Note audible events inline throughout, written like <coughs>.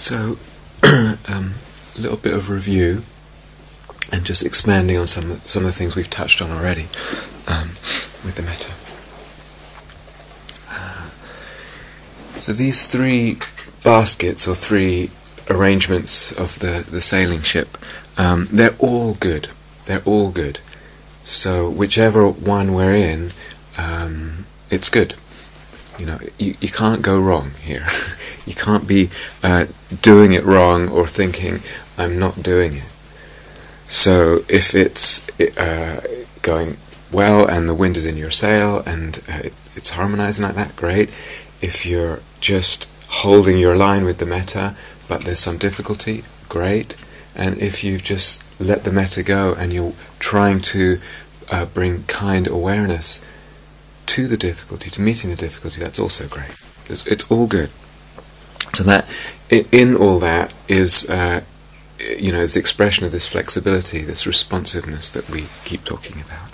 So, <clears throat> um, a little bit of review and just expanding on some some of the things we've touched on already um, with the metta. Uh, so these three baskets or three arrangements of the, the sailing ship, um, they're all good. They're all good. So whichever one we're in, um, it's good. You know, you, you can't go wrong here. <laughs> you can't be uh, doing it wrong or thinking, I'm not doing it. So if it's uh, going well and the wind is in your sail and uh, it, it's harmonizing like that, great. If you're just holding your line with the metta but there's some difficulty, great. And if you've just let the metta go and you're trying to uh, bring kind awareness to the difficulty, to meeting the difficulty, that's also great. It's, it's all good. So that in all that is, uh, you know, is the expression of this flexibility, this responsiveness that we keep talking about,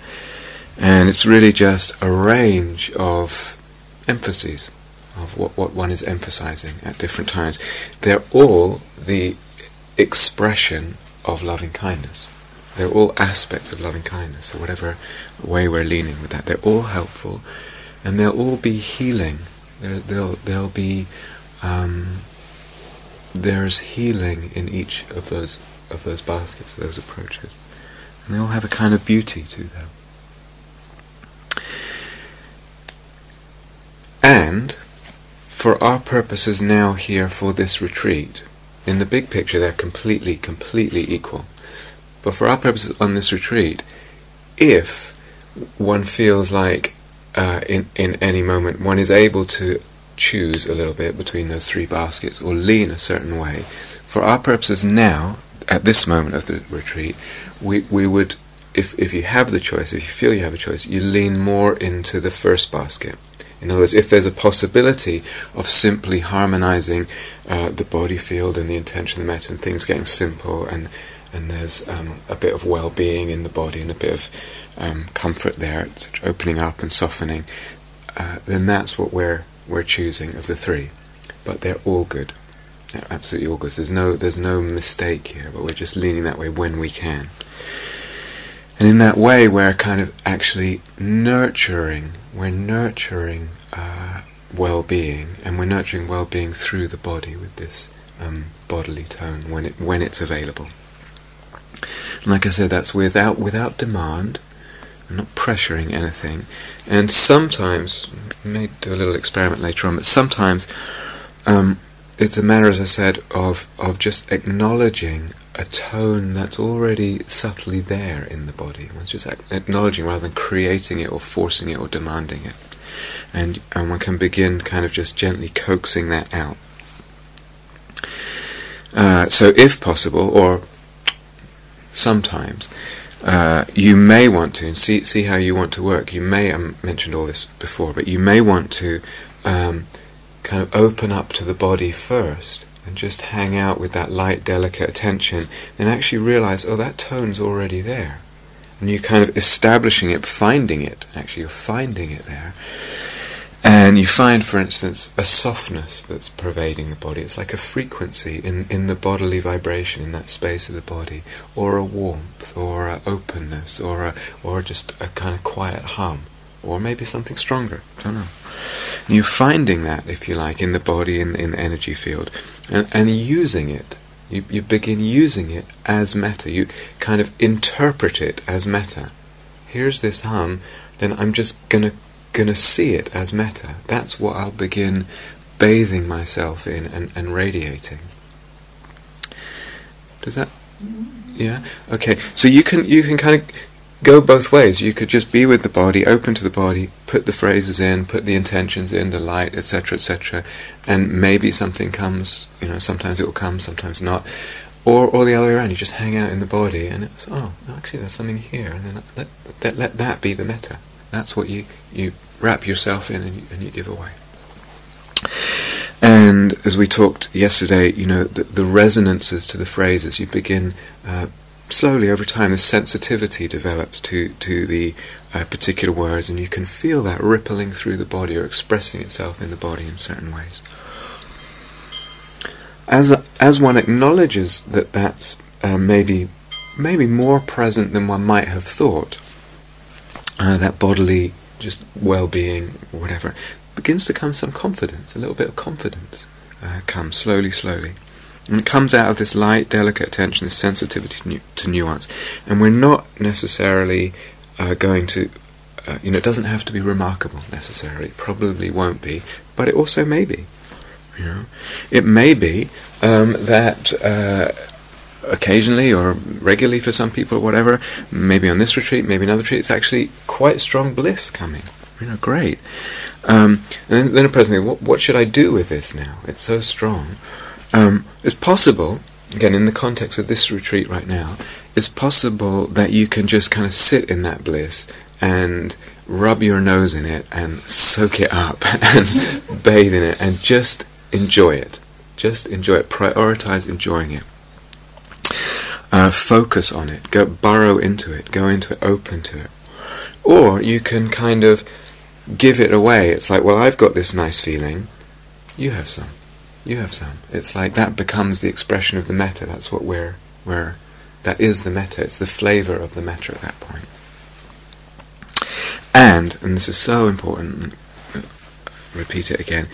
and it's really just a range of emphases of what, what one is emphasizing at different times. They're all the expression of loving kindness. They're all aspects of loving kindness, so whatever way we're leaning with that, they're all helpful, and they'll all be healing. They'll, they'll be um, there's healing in each of those of those baskets, those approaches, and they all have a kind of beauty to them. And for our purposes now here for this retreat, in the big picture they're completely, completely equal. But for our purposes on this retreat, if one feels like uh, in in any moment one is able to choose a little bit between those three baskets or lean a certain way, for our purposes now, at this moment of the retreat, we we would if if you have the choice, if you feel you have a choice, you lean more into the first basket. In other words, if there's a possibility of simply harmonizing uh, the body field and the intention, the metta, and things getting simple and and there's um, a bit of well-being in the body and a bit of um, comfort there, such opening up and softening, uh, then that's what we're we're choosing of the three. But they're all good, they're absolutely all good. There's no there's no mistake here, but we're just leaning that way when we can. And in that way, we're kind of actually nurturing. We're nurturing uh, well-being, and we're nurturing well-being through the body with this um, bodily tone when it when it's available. And like I said, that's without without demand. I'm not pressuring anything. And sometimes, may do a little experiment later on, but sometimes um, it's a matter, as I said, of of just acknowledging a tone that's already subtly there in the body. One's just acknowledging rather than creating it or forcing it or demanding it. And, and one can begin kind of just gently coaxing that out. Uh, so, if possible, or sometimes uh, you may want to see see how you want to work. You may I mentioned all this before, but you may want to um, kind of open up to the body first and just hang out with that light, delicate attention, and actually realize, oh, that tone's already there, and you're kind of establishing it, finding it. Actually, you're finding it there. And you find, for instance, a softness that's pervading the body. It's like a frequency in, in the bodily vibration in that space of the body, or a warmth, or an openness, or a, or just a kind of quiet hum, or maybe something stronger. I don't know. And you're finding that, if you like, in the body, in, in the energy field, and, and using it. You, you begin using it as metta. You kind of interpret it as metta. Here's this hum, then I'm just going to going to see it as metta. That's what I'll begin bathing myself in and, and radiating. Does that? Yeah. Okay. So you can you can kind of go both ways. You could just be with the body, open to the body, put the phrases in, put the intentions in, the light, etc., etc., and maybe something comes. You know, sometimes it will come, sometimes not. Or, or the other way around, you just hang out in the body, and it's oh, actually, there's something here, and then let, let, let that be the metta. That's what you, you wrap yourself in and you, and you give away. And as we talked yesterday, you know, the, the resonances to the phrases, you begin uh, slowly over time, the sensitivity develops to, to the uh, particular words, and you can feel that rippling through the body or expressing itself in the body in certain ways. As, as one acknowledges that that's uh, maybe maybe more present than one might have thought, uh, that bodily just well-being, whatever, begins to come some confidence, a little bit of confidence uh, comes slowly, slowly. And it comes out of this light, delicate attention, this sensitivity to, nu- to nuance. And we're not necessarily uh, going to, uh, you know, it doesn't have to be remarkable necessarily. It probably won't be, but it also may be. You know, it may be um, that uh, occasionally or regularly for some people or whatever, maybe on this retreat, maybe another retreat, it's actually quite strong bliss coming. You know, great. Um, and then, then presently, what, what should I do with this now? It's so strong. Um, it's possible, again, in the context of this retreat right now, it's possible that you can just kind of sit in that bliss and rub your nose in it and soak it up <laughs> and bathe in it and just enjoy it. Just enjoy it. Prioritize enjoying it. Uh, focus on it. Go burrow into it. Go into it. Open to it. Or you can kind of give it away. It's like, well, I've got this nice feeling. You have some. You have some. It's like that becomes the expression of the metta. That's what we're, we're that is the metta. It's the flavour of the metta at that point. And, and this is so important, repeat it again,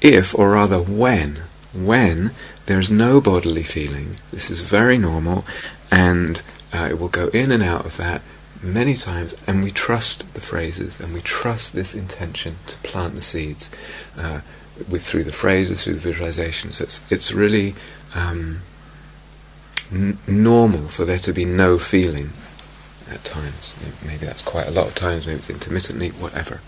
if, or rather when, when there's no bodily feeling, this is very normal, and uh, it will go in and out of that many times, and we trust the phrases, and we trust this intention to plant the seeds uh, with through the phrases, through the visualizations. It's it's really um, n- normal for there to be no feeling at times. Maybe that's quite a lot of times. Maybe it's intermittently, whatever.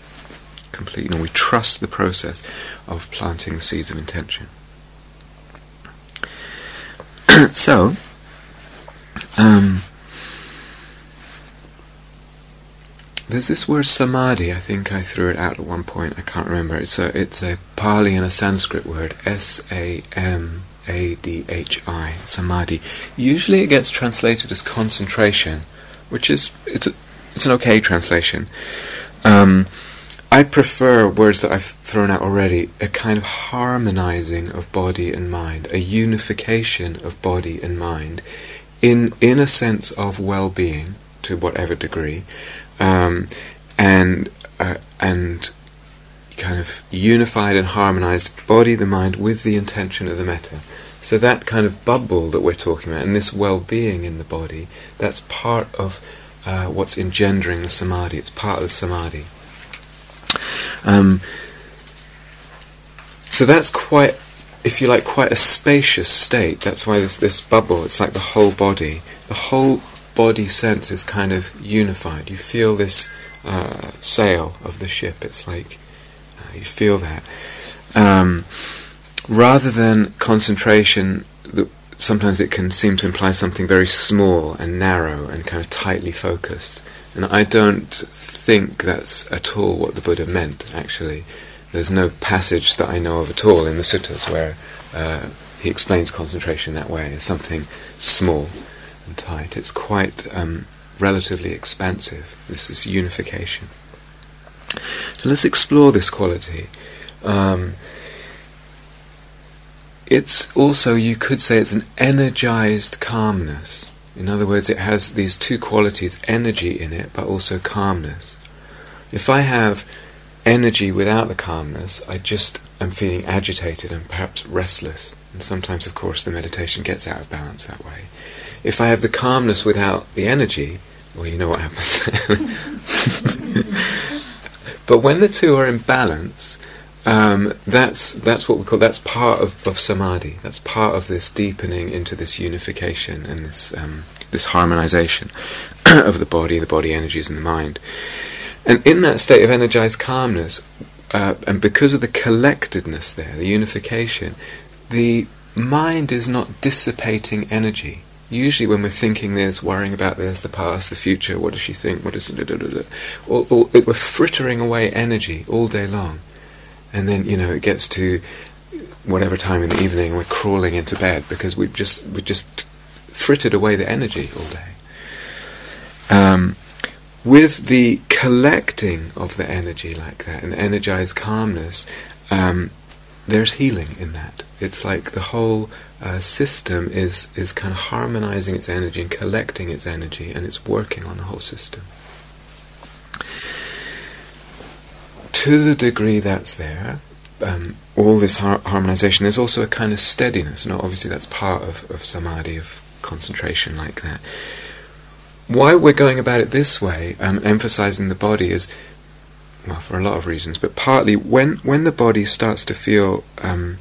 Completely. No, we trust the process of planting the seeds of intention. <coughs> so. Um, There's this word samadhi. I think I threw it out at one point. I can't remember. It's a it's a Pali and a Sanskrit word. S A M A D H I. Samadhi. Usually it gets translated as concentration, which is it's a, it's an okay translation. Um, I prefer words that I've thrown out already. A kind of harmonizing of body and mind, a unification of body and mind, in in a sense of well-being to whatever degree um, and uh, and kind of unified and harmonized body, the mind, with the intention of the metta. So that kind of bubble that we're talking about, and this well-being in the body, that's part of uh, what's engendering the samadhi. It's part of the samadhi. Um, so that's quite, if you like, quite a spacious state. That's why this this bubble. It's like the whole body. The whole body sense is kind of unified. You feel this uh, sail of the ship. It's like uh, you feel that. Um, rather than concentration, sometimes it can seem to imply something very small and narrow and kind of tightly focused. And I don't think that's at all what the Buddha meant, actually. There's no passage that I know of at all in the suttas where uh, he explains concentration that way as something small and tight. It's quite um, relatively expansive. This is unification. So let's explore this quality. Um, it's also, you could say, it's an energized calmness. In other words, it has these two qualities energy in it, but also calmness. If I have energy without the calmness, I just am feeling agitated and perhaps restless. And sometimes, of course, the meditation gets out of balance that way. If I have the calmness without the energy, well, you know what happens <laughs> but when the two are in balance, um, that's that's what we call that's part of, of samadhi. That's part of this deepening into this unification and this um, this harmonization <clears throat> of the body, the body energies, and the mind. And in that state of energized calmness, uh, and because of the collectedness there, the unification, the mind is not dissipating energy usually when we're thinking this, worrying about this, the past, the future, what does she think, what or, or we're frittering away energy all day long. And then, you know, it gets to whatever time in the evening we're crawling into bed because we've just, we just frittered away the energy all day. Um, with the collecting of the energy like that, and energized calmness, um, there's healing in that. It's like the whole uh, system is is kind of harmonizing its energy and collecting its energy, and it's working on the whole system. To the degree that's there, um, all this har- harmonization, there's also a kind of steadiness. Now, obviously, that's part of, of samadhi, of concentration like that. Why we're going about it this way, um, emphasizing the body, is well, for a lot of reasons, but partly when when the body starts to feel um,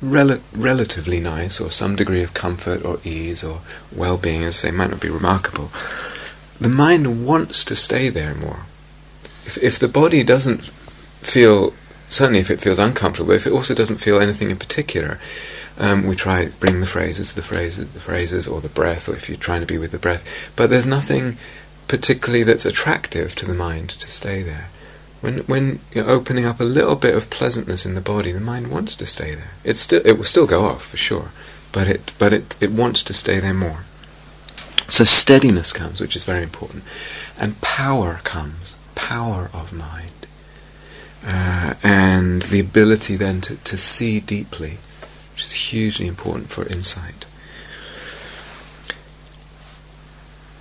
rel- relatively nice, or some degree of comfort or ease or well-being, as they might not be remarkable, the mind wants to stay there more. If if the body doesn't feel certainly if it feels uncomfortable, if it also doesn't feel anything in particular, um, we try bring the phrases, the phrases, the phrases, or the breath, or if you're trying to be with the breath. But there's nothing particularly that's attractive to the mind to stay there. When when you're opening up a little bit of pleasantness in the body, the mind wants to stay there. It still it will still go off for sure, but it but it it wants to stay there more. So steadiness comes, which is very important, and power comes, power of mind, uh, and the ability then to, to see deeply, which is hugely important for insight.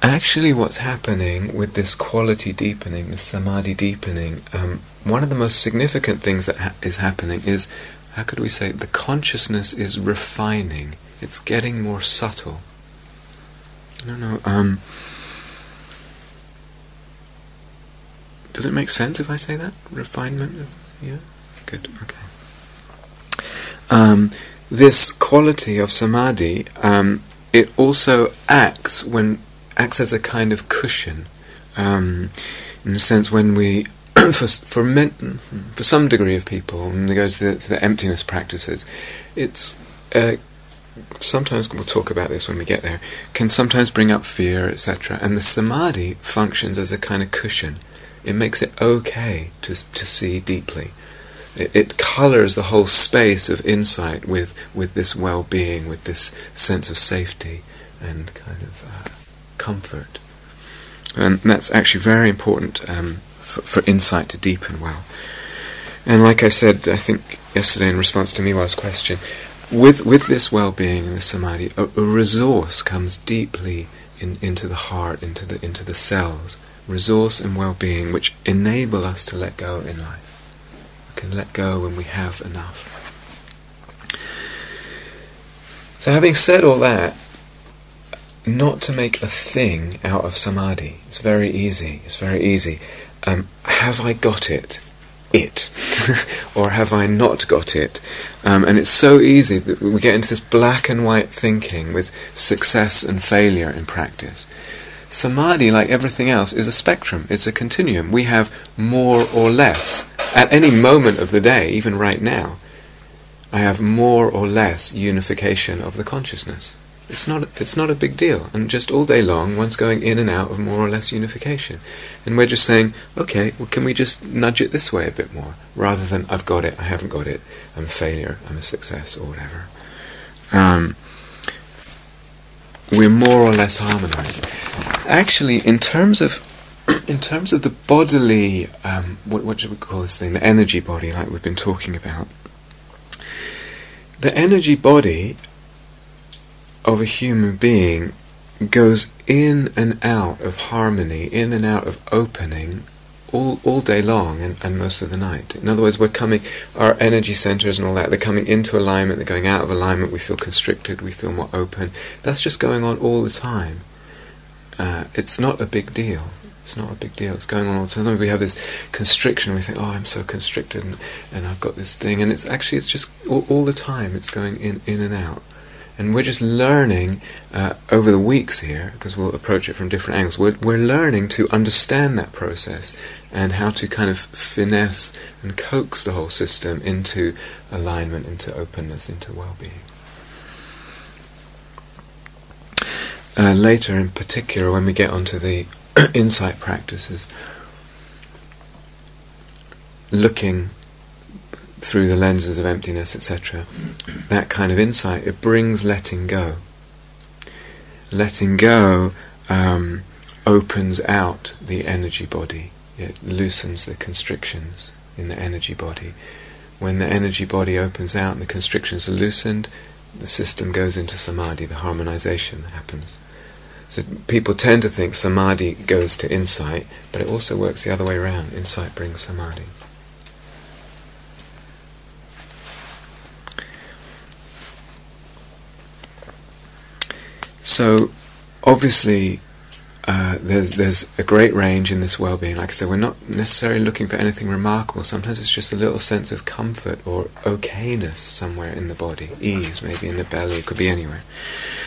Actually, what's happening with this quality deepening, this samadhi deepening, um, one of the most significant things that ha- is happening is, how could we say, the consciousness is refining. It's getting more subtle. I don't know. Um, does it make sense if I say that? Refinement? Yeah? Good, okay. Um, this quality of samadhi, um, it also acts when acts as a kind of cushion, um, in the sense when we, <clears throat> for for, men, for some degree of people, when they go to the, to the emptiness practices, it's uh, sometimes we'll talk about this when we get there. Can sometimes bring up fear, etc. And the samadhi functions as a kind of cushion. It makes it okay to to see deeply. It, it colors the whole space of insight with with this well-being, with this sense of safety and kind of. Uh, comfort. And that's actually very important um, for, for, insight to deepen well. And like I said, I think yesterday in response to Miwa's question, with with this well-being and the samadhi, a, a resource comes deeply in, into the heart, into the into the cells. Resource and well-being, which enable us to let go in life. We can let go when we have enough. So, having said all that, not to make a thing out of samadhi. It's very easy. It's very easy. Um, have I got it? It. <laughs> or have I not got it? Um, and it's so easy that we get into this black and white thinking with success and failure in practice. Samadhi, like everything else, is a spectrum. It's a continuum. We have more or less. At any moment of the day, even right now, I have more or less unification of the consciousness. It's not, it's not a big deal. And just all day long, one's going in and out of more or less unification. And we're just saying, okay, well, can we just nudge it this way a bit more? Rather than, I've got it, I haven't got it, I'm a failure, I'm a success, or whatever. Um, we're more or less harmonized. Actually, in terms of <clears throat> in terms of the bodily, um, what, what should we call this thing? The energy body, like we've been talking about. The energy body of a human being goes in and out of harmony, in and out of opening all, all day long and, and most of the night. In other words, we're coming, our energy centers and all that, they're coming into alignment, they're going out of alignment, we feel constricted, we feel more open. That's just going on all the time. Uh, it's not a big deal. It's not a big deal. It's going on all the time. We have this constriction. We think, "Oh, I'm so constricted, and, and I've got this thing." And it's actually, it's just all, all the time. It's going in, in and out. And we're just learning uh, over the weeks here, because we'll approach it from different angles, we're, we're learning to understand that process and how to kind of finesse and coax the whole system into alignment, into openness, into well being. Uh, later, in particular, when we get onto the <clears throat> insight practices, looking through the lenses of emptiness, etc., that kind of insight, it brings letting go. Letting go um, opens out the energy body, it loosens the constrictions in the energy body. when the energy body opens out and the constrictions are loosened, the system goes into samadhi, the harmonization happens. So people tend to think samadhi goes to insight, but it also works the other way around. Insight brings samadhi. So, obviously, uh, there's there's a great range in this well-being. Like I said, we're not necessarily looking for anything remarkable. Sometimes it's just a little sense of comfort or okayness somewhere in the body, ease maybe in the belly. It could be anywhere.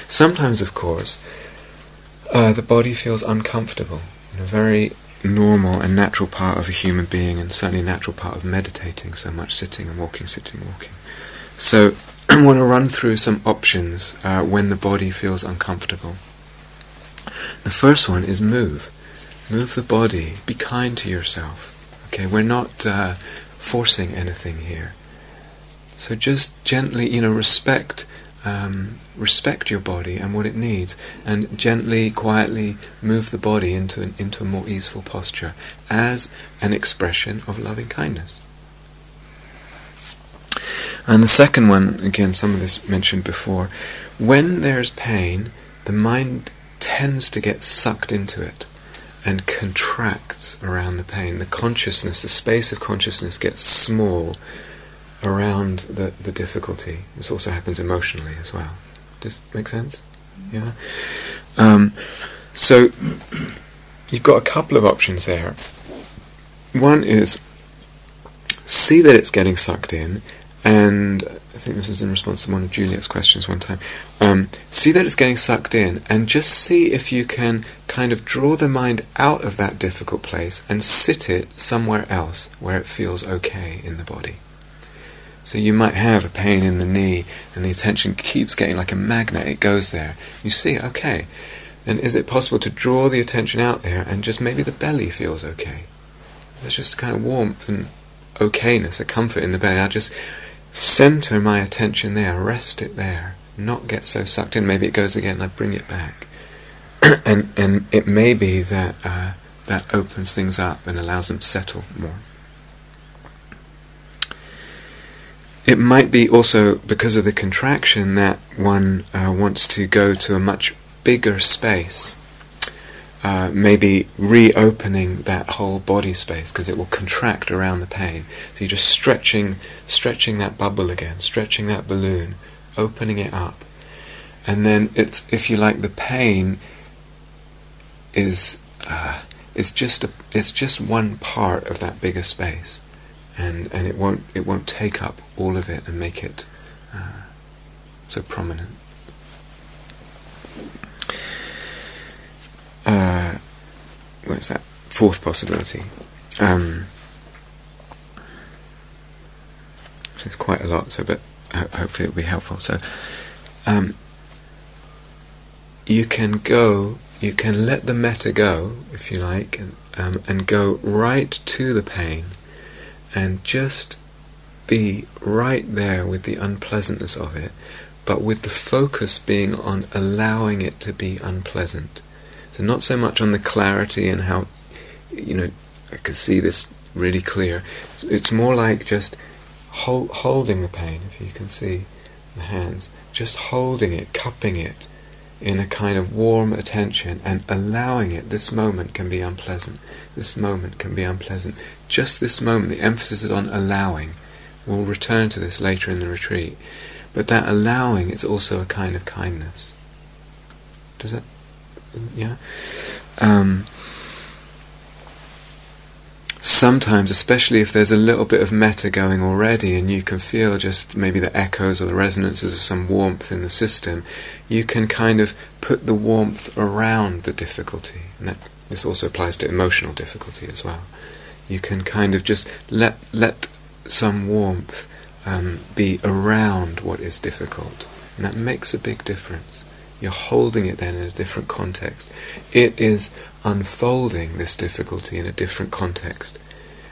Sometimes, of course, uh, the body feels uncomfortable. In a very normal and natural part of a human being, and certainly natural part of meditating. So much sitting and walking, sitting, walking. So I want to run through some options uh, when the body feels uncomfortable. The first one is move. Move the body. Be kind to yourself. Okay, we're not uh, forcing anything here. So just gently, you know, respect um, respect your body and what it needs, and gently, quietly move the body into an, into a more easeful posture as an expression of loving kindness. And the second one, again, some of this mentioned before, when there's pain, the mind tends to get sucked into it and contracts around the pain. The consciousness, the space of consciousness gets small around the, the difficulty. This also happens emotionally as well. Does it make sense? Yeah? Um, so, you've got a couple of options there. One is see that it's getting sucked in and I think this is in response to one of Juliet's questions one time. Um, see that it's getting sucked in, and just see if you can kind of draw the mind out of that difficult place and sit it somewhere else where it feels okay in the body. So you might have a pain in the knee, and the attention keeps getting like a magnet, it goes there. You see, okay, then is it possible to draw the attention out there and just maybe the belly feels okay? There's just kind of warmth and okayness, a comfort in the belly. I just center my attention there, rest it there, not get so sucked in. Maybe it goes again, I bring it back. <clears throat> and and it may be that uh, that opens things up and allows them to settle more. It might be also because of the contraction that one uh, wants to go to a much bigger space uh, maybe reopening that whole body space because it will contract around the pain. So you're just stretching, stretching that bubble again, stretching that balloon, opening it up, and then it's, if you like, the pain is uh, is just a, it's just one part of that bigger space, and and it won't it won't take up all of it and make it uh, so prominent. Uh, what's that? Fourth possibility. Um, it's quite a lot, so but hopefully it'll be helpful. So, um, you can go, you can let the metta go, if you like, um, and go right to the pain, and just be right there with the unpleasantness of it, but with the focus being on allowing it to be unpleasant. So not so much on the clarity and how, you know, I can see this really clear. It's, it's more like just hold, holding the pain, if you can see the hands, just holding it, cupping it in a kind of warm attention and allowing it. This moment can be unpleasant. This moment can be unpleasant. Just this moment, the emphasis is on allowing. We'll return to this later in the retreat. But that allowing is also a kind of kindness. Does that yeah. Um, sometimes, especially if there's a little bit of metta going already, and you can feel just maybe the echoes or the resonances of some warmth in the system, you can kind of put the warmth around the difficulty. And that, this also applies to emotional difficulty as well. You can kind of just let let some warmth um, be around what is difficult, and that makes a big difference. You're holding it then in a different context. It is unfolding this difficulty in a different context.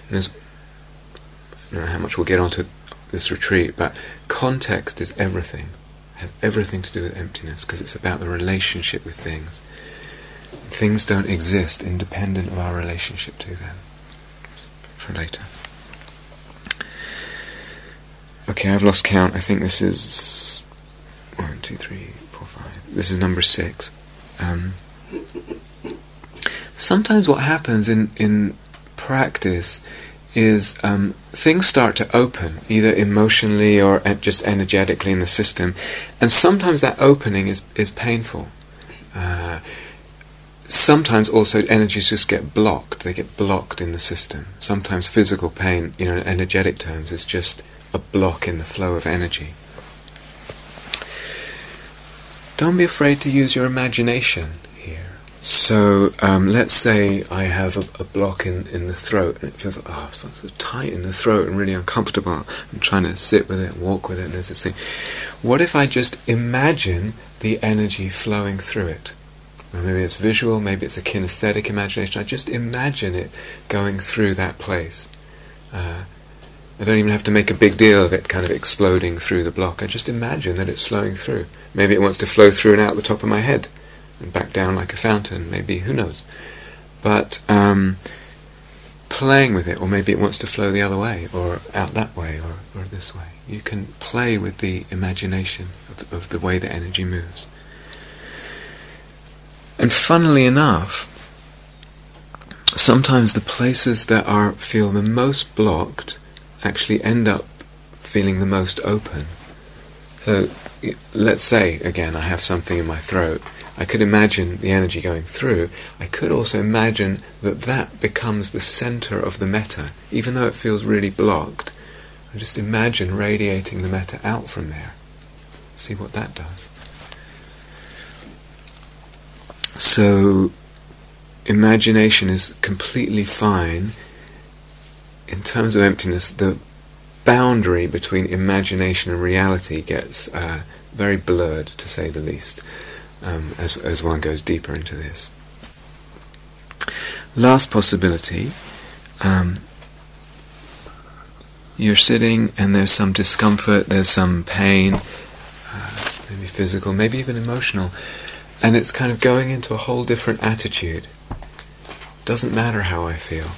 And as, I don't know how much we'll get onto this retreat, but context is everything. It has everything to do with emptiness because it's about the relationship with things. Things don't exist independent of our relationship to them. For later. Okay, I've lost count. I think this is one, two, three. This is number six. Um, sometimes what happens in in practice is um, things start to open, either emotionally or just energetically in the system, and sometimes that opening is is painful. Uh, sometimes also energies just get blocked; they get blocked in the system. Sometimes physical pain, you know, in energetic terms, is just a block in the flow of energy. Don't be afraid to use your imagination here. so um, let's say I have a, a, block in, in the throat and it feels like, oh, it's so tight in the throat and really uncomfortable. I'm trying to sit with it and walk with it and there's this thing. What if I just imagine the energy flowing through it? maybe it's visual, maybe it's a kinesthetic imagination. I just imagine it going through that place. Uh, I don't even have to make a big deal of it kind of exploding through the block. I just imagine that it's flowing through. Maybe it wants to flow through and out the top of my head and back down like a fountain, maybe, who knows. But um, playing with it, or maybe it wants to flow the other way, or out that way, or, or this way. You can play with the imagination of the, of the way the energy moves. And funnily enough, sometimes the places that are feel the most blocked actually end up feeling the most open. So let's say again I have something in my throat I could imagine the energy going through. I could also imagine that that becomes the center of the metta, even though it feels really blocked. I just imagine radiating the metta out from there. See what that does. So, imagination is completely fine. In terms of emptiness, the boundary between imagination and reality gets uh, very blurred, to say the least um, as, as one goes deeper into this. Last possibility um, you're sitting and there's some discomfort, there's some pain, uh, maybe physical, maybe even emotional, and it's kind of going into a whole different attitude. Doesn't matter how I feel.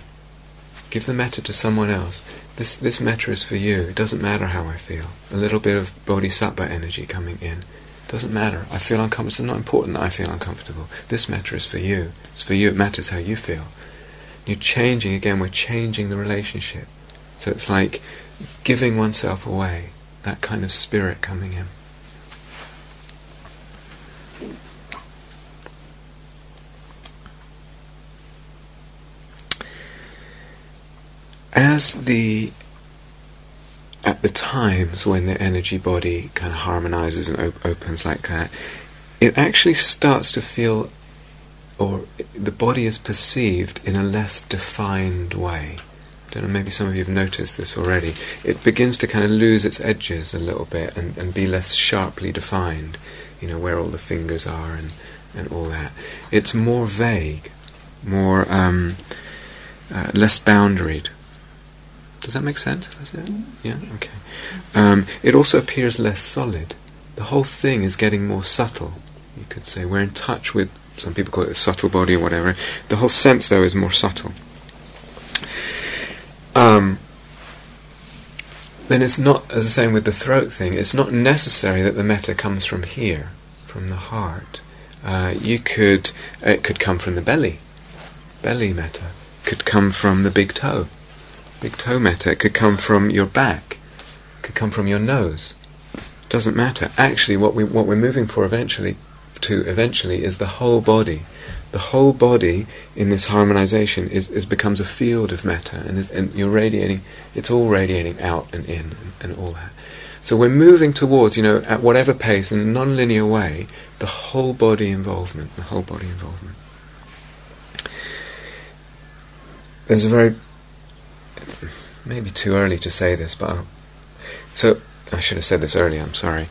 Give the metta to someone else. This this metta is for you. It doesn't metta how I feel. A little bit of bodhisattva energy coming in. Doesn't matter. I feel uncomfortable. It's not important that I feel uncomfortable. This matter is for you. It's for you. It matters how you feel. You're changing again. We're changing the relationship. So it's like giving oneself away. That kind of spirit coming in. As the at the times when the energy body kind of harmonizes and op- opens like that, it actually starts to feel, or the body is perceived in a less defined way. I don't know, maybe some of you have noticed this already. It begins to kind of lose its edges a little bit and, and be less sharply defined, you know, where all the fingers are and, and all that. It's more vague, more um, uh, less boundaried. Does that make sense? Yeah. Okay. Um, it also appears less solid. The whole thing is getting more subtle. You could say we're in touch with. Some people call it a subtle body or whatever. The whole sense, though, is more subtle. Um, then it's not, as I say with the throat thing, it's not necessary that the metta comes from here, from the heart. Uh, you could, it could come from the belly, belly metta, could come from the big toe, big toe metta. It could come from your back. It could come from your nose. Doesn't metta. Actually, what we what we're moving for eventually to eventually is the whole body. The whole body in this harmonization is, is becomes a field of matter, and, and you're radiating. It's all radiating out and in and, and all that. So we're moving towards, you know, at whatever pace in a non-linear way, the whole body involvement, the whole body involvement. There's a very maybe too early to say this, but I'll, so I should have said this earlier. I'm sorry.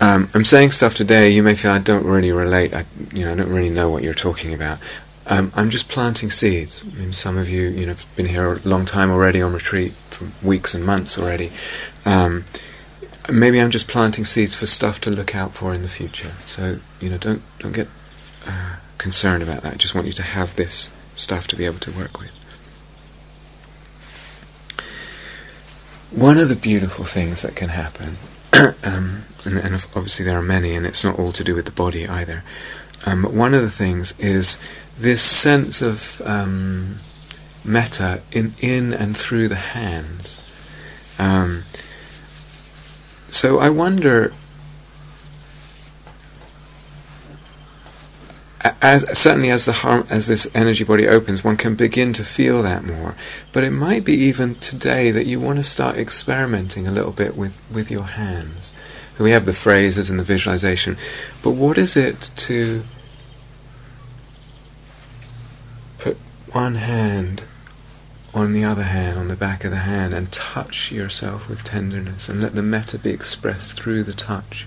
Um, I'm saying stuff today. You may feel I don't really relate. I, you know, I don't really know what you're talking about. Um, I'm just planting seeds. I mean, some of you, you know, have been here a long time already on retreat for weeks and months already. Um, maybe I'm just planting seeds for stuff to look out for in the future. So you know, don't don't get uh, concerned about that. I just want you to have this stuff to be able to work with. One of the beautiful things that can happen, <clears throat> um, and, and, obviously there are many, and it's not all to do with the body either. Um, but one of the things is this sense of um, metta in in and through the hands. Um, so I wonder as certainly as the harm, as this energy body opens, one can begin to feel that more. But it might be even today that you want to start experimenting a little bit with, with your hands. we have the phrases and the visualization, but what is it to put one hand on the other hand, on the back of the hand, and touch yourself with tenderness, and let the metta be expressed through the touch.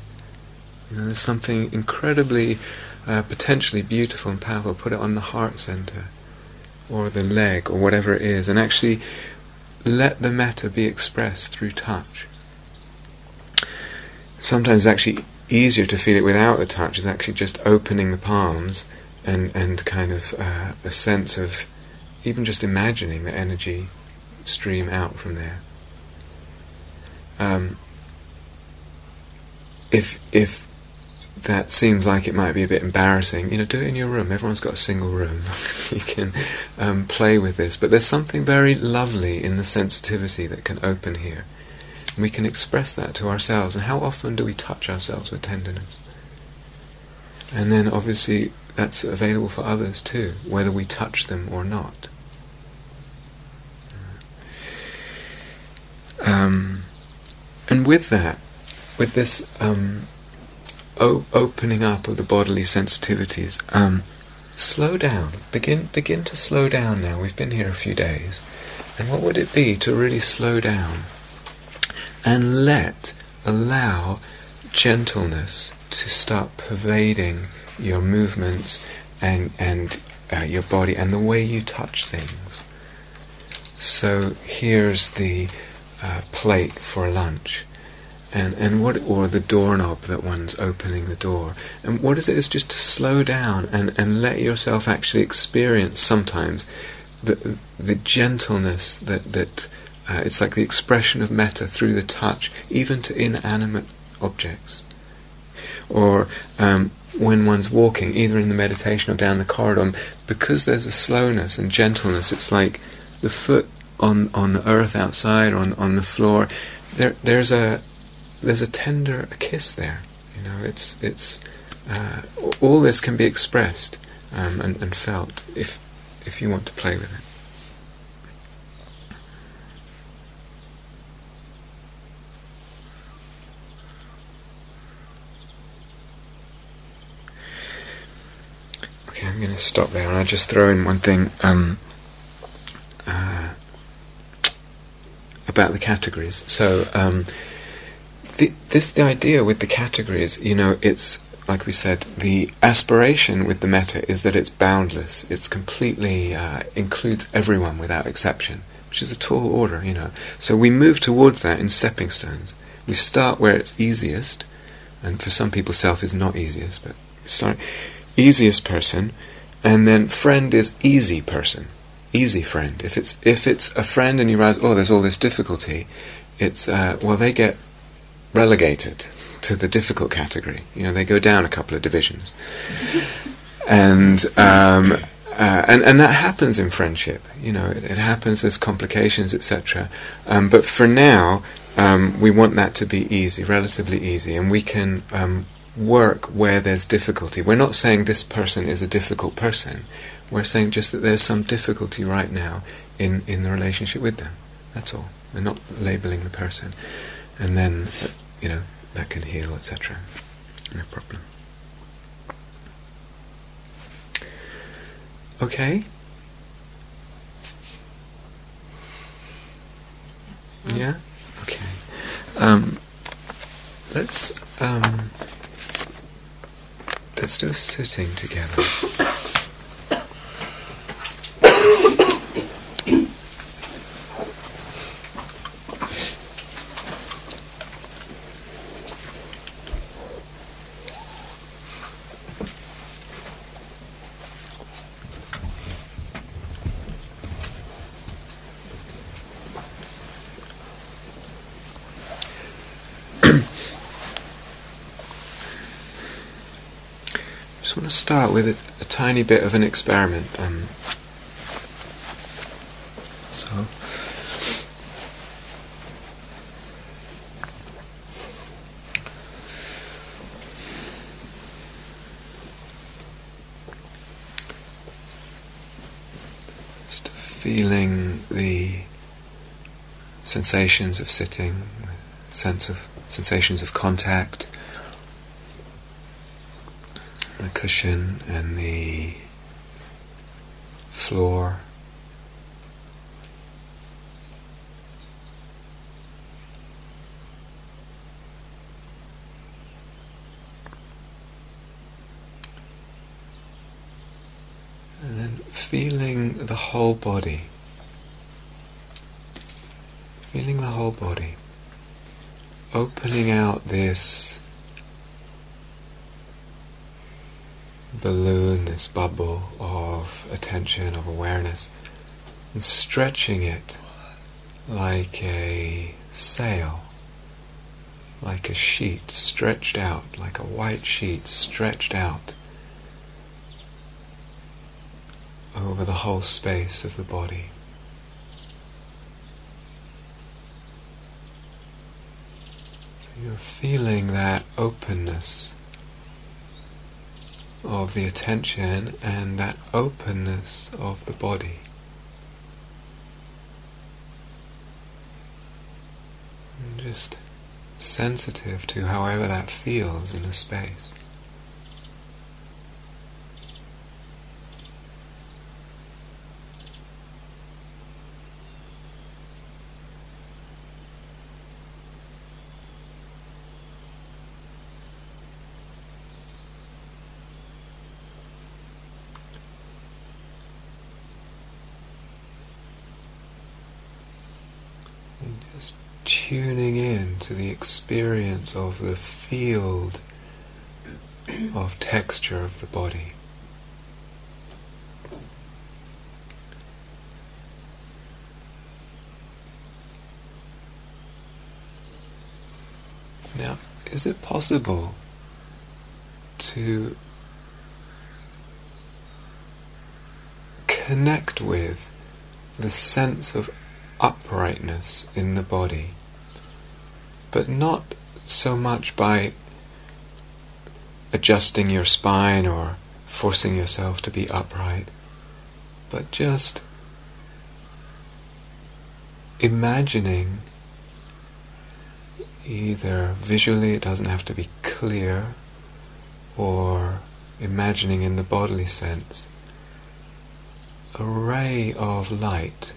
You know, there's something incredibly uh, potentially beautiful and powerful, put it on the heart center or the leg or whatever it is, and actually let the metta be expressed through touch. Sometimes it's actually easier to feel it without the touch, is actually just opening the palms and, and kind of uh, a sense of even just imagining the energy stream out from there. Um, if if that seems like it might be a bit embarrassing, you know, do it in your room. Everyone's got a single room. <laughs> you can um, play with this. But there's something very lovely in the sensitivity that can open here. And we can express that to ourselves. And how often do we touch ourselves with tenderness? And then obviously that's available for others too, whether we touch them or not. Um, and with that, with this um, o- opening up of the bodily sensitivities. Um, slow down. Begin begin to slow down now. We've been here a few days. And what would it be to really slow down and let, allow gentleness to start pervading your movements and, and uh, your body and the way you touch things? So here's the uh, plate for lunch and and what or the doorknob that one's opening the door. And what is it? Is just to slow down and and let yourself actually experience sometimes the the gentleness that that uh, it's like the expression of metta through the touch even to inanimate objects. Or um, when one's walking either in the meditation or down the corridor because there's a slowness and gentleness it's like the foot on on the earth outside or on on the floor there there's a there's a tender a kiss there. You know, it's it's uh, all this can be expressed um, and, and felt if if you want to play with it. Okay, I'm going to stop there and I'll just throw in one thing um, uh, about the categories. So, um, the, this the idea with the categories. You know, it's like we said, the aspiration with the metta is that it's boundless. It's completely uh, includes everyone without exception, which is a tall order. You know, so we move towards that in stepping stones. We start where it's easiest, and for some people, self is not easiest, but we start easiest person, and then friend is easy person, easy friend. If it's if it's a friend and you realize, oh, there's all this difficulty, it's uh, well, they get relegated to the difficult category. You know, they go down a couple of divisions, <laughs> and um, uh, and and that happens in friendship. You know, it, it happens. There's complications, etc. Um, but for now, um, we want that to be easy, relatively easy, and we can um, work where there's difficulty. We're not saying this person is a difficult person. We're saying just that there's some difficulty right now in in the relationship with them. That's all. We're not labeling the person and then you know that can heal, etc. No problem. Okay. Yeah. Okay. Um, let's um, let's do a sitting together. Start with a, a tiny bit of an experiment. Um, so. Just feeling the sensations of sitting, sense of sensations of contact, the cushion and the floor. And then feeling the whole body. Feeling the whole body. Opening out this balloon, this bubble of attention, of awareness, and stretching it like a sail, like a sheet stretched out, like a white sheet stretched out over the whole space of the body. You're feeling that openness of the attention and that openness of the body. And just sensitive to however that feels in a space. And just tuning in to the experience of the field of texture of the body. Now, is it possible to connect with the sense of uprightness in the body, but not so much by adjusting your spine or forcing yourself to be upright, but just imagining either visually, it doesn't have to be clear, or imagining in the bodily sense, a ray of light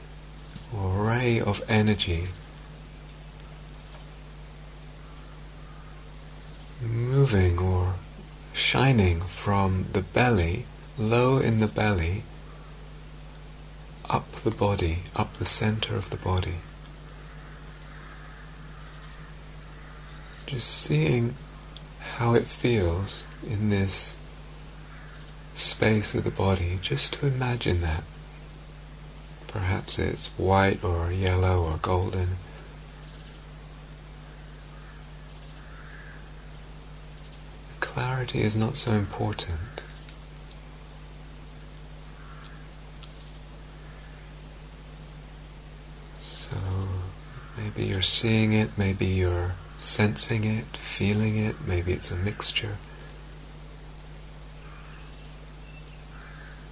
or a ray of energy moving or shining from the belly, low in the belly, up the body, up the center of the body. Just seeing how it feels in this space of the body, just to imagine that. Perhaps it's white or yellow or golden. Clarity is not so important. So maybe you're seeing it, maybe you're sensing it, feeling it, maybe it's a mixture.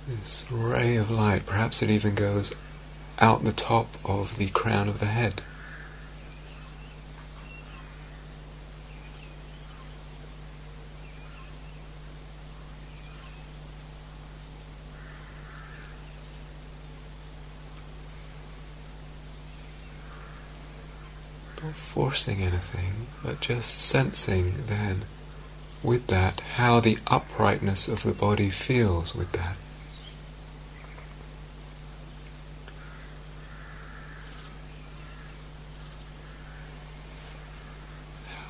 This ray of light, perhaps it even goes out the top of the crown of the head. Not forcing anything, but just sensing then with that how the uprightness of the body feels with that.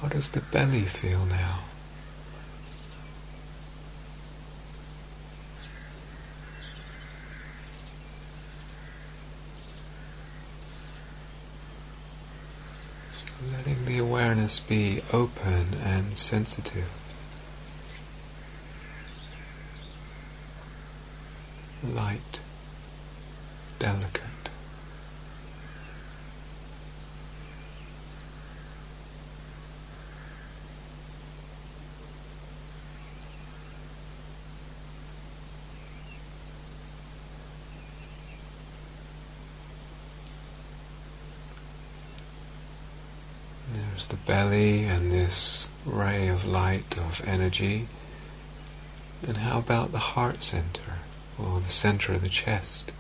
How does the belly feel now? So letting awareness be open and sensitive. light, delicate. There's the belly and this ray of light, of energy. And how about the heart center, or the center of the chest?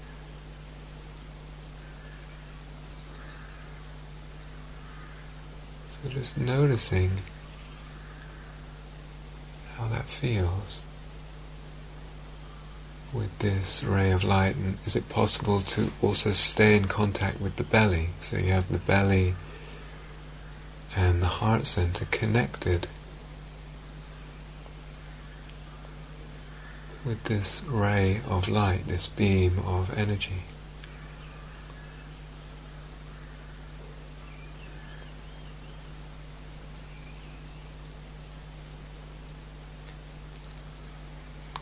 So just noticing how that feels with this ray of light and is it possible to also stay in contact with the belly so you have the belly and the heart center connected with this ray of light, this beam of energy.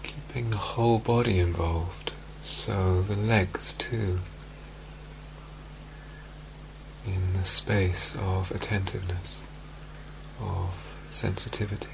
Keeping the whole body involved, so the legs too in the space of attentiveness, of sensitivity.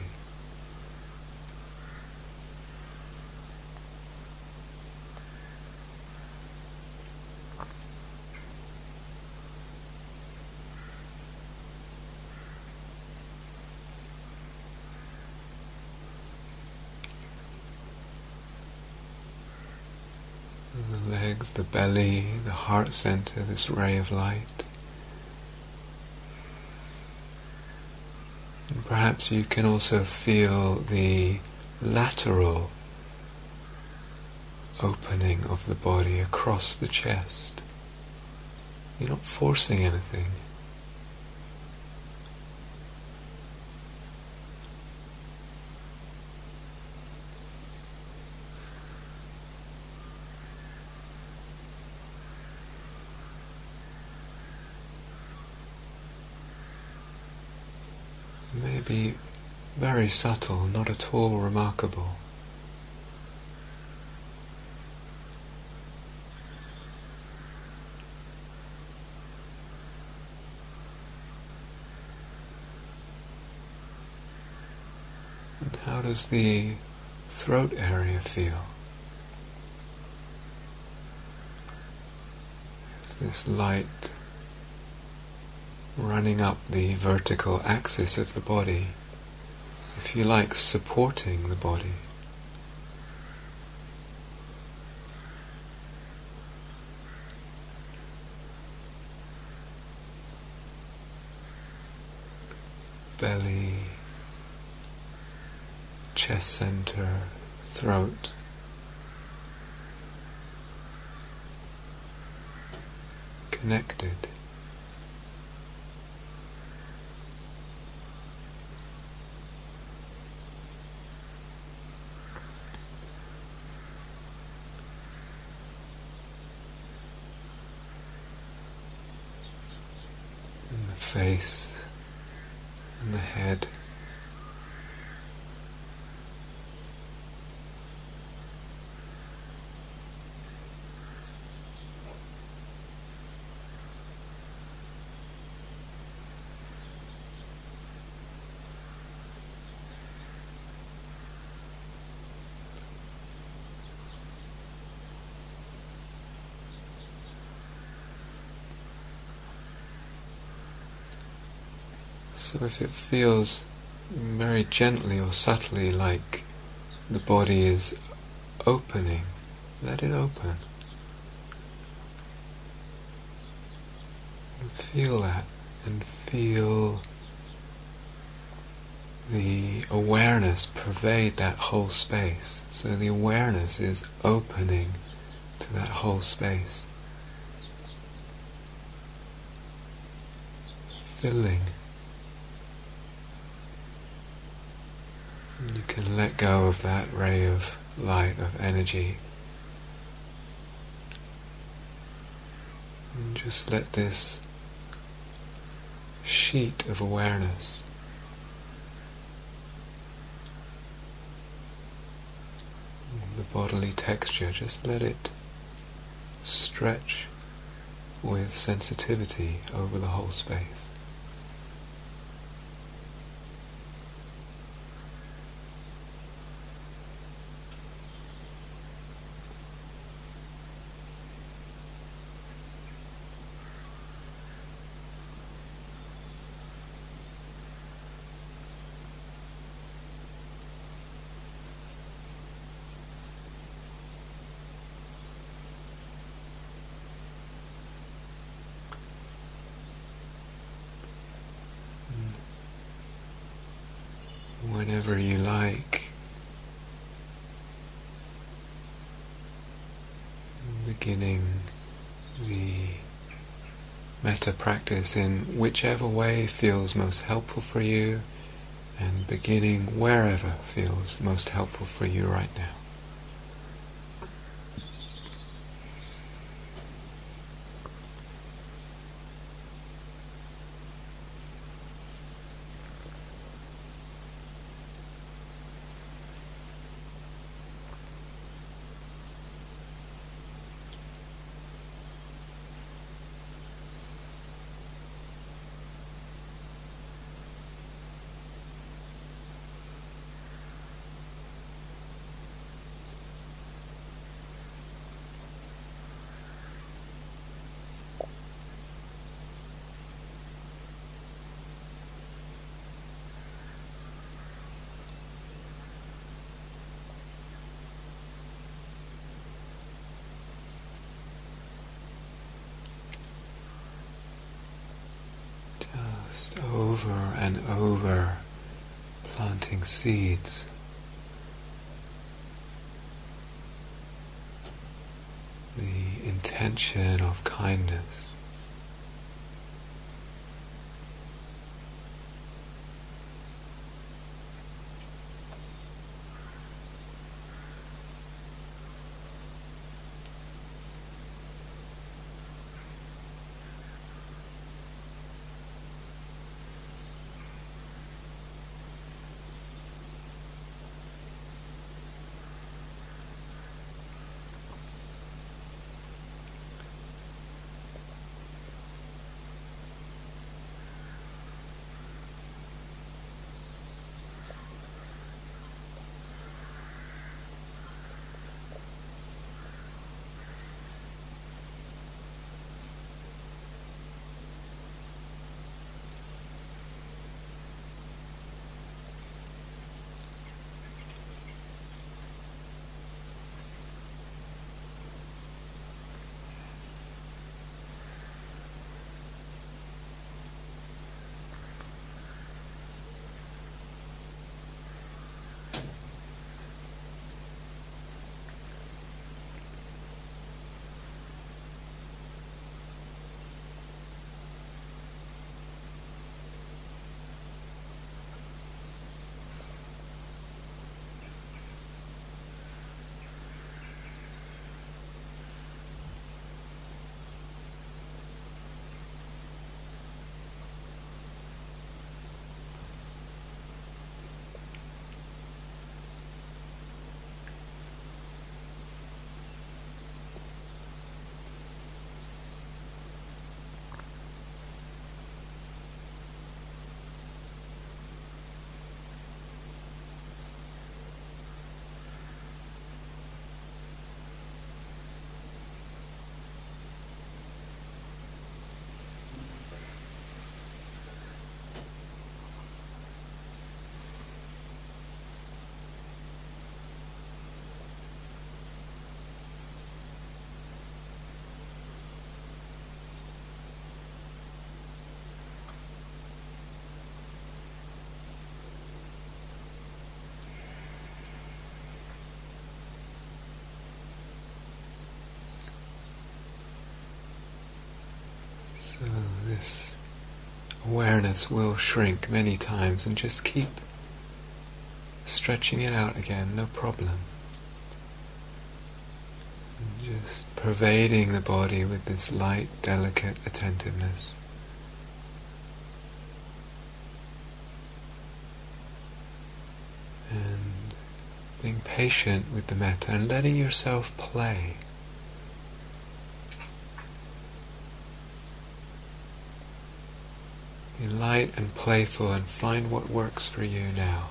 The legs, the belly, the heart center, this ray of light. Perhaps you can also feel the lateral opening of the body across the chest. You're not forcing anything. May be very subtle, not at all remarkable. How does the throat area feel? This light running up the vertical axis of the body, if you like, supporting the body. Belly, chest center, throat. Connected. Face and the head. So if it feels very gently or subtly like the body is opening, let it open. And feel that and feel the awareness pervade that whole space. So the awareness is opening to that whole space. Filling You can let go of that ray of light, of energy. And just let this sheet of awareness the the bodily texture, just let it stretch with sensitivity over the whole space. whenever you like. Beginning the metta practice in whichever way feels most helpful for you, and beginning wherever feels most helpful for you right now. over and over, planting seeds. The intention of kindness. This awareness will shrink many times and just keep stretching it out again, no problem. And just pervading the body with this light, delicate attentiveness. And being patient with the metta and letting yourself play. Be light and playful and find what works for you now.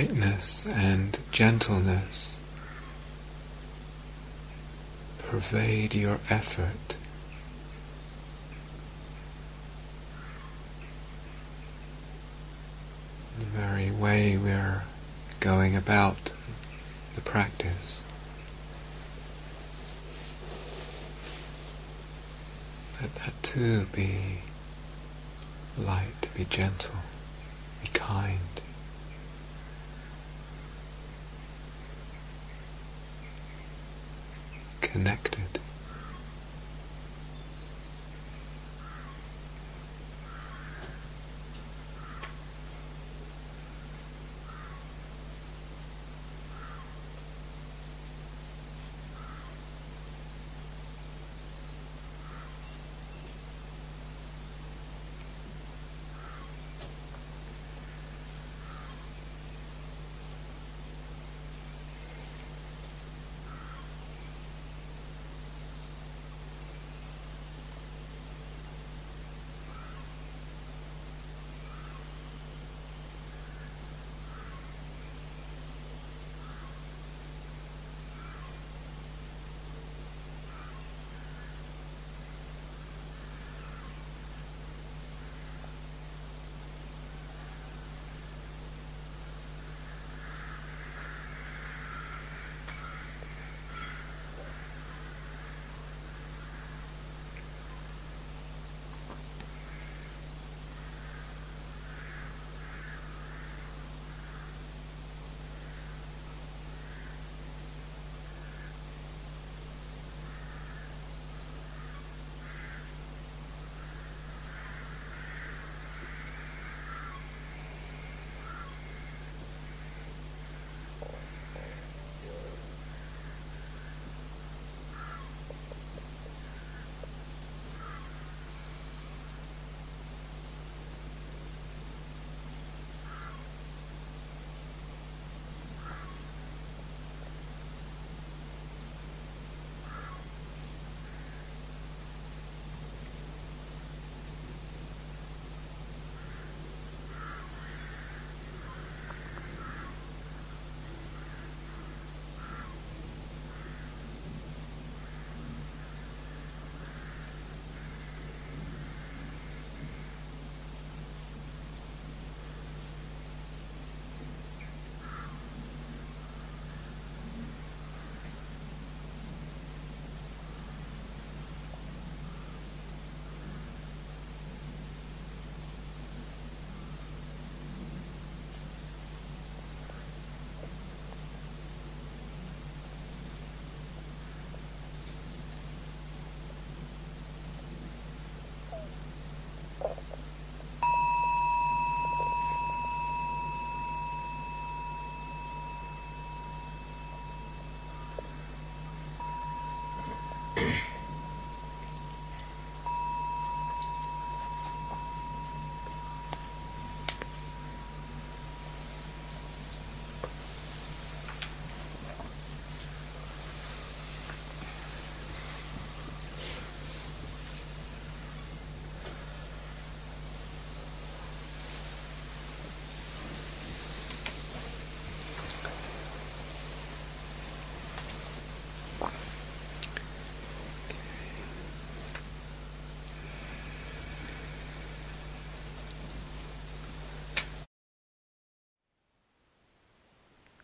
Lightness and gentleness pervade your effort. The very way we're going about the practice. Let that too be light, be gentle,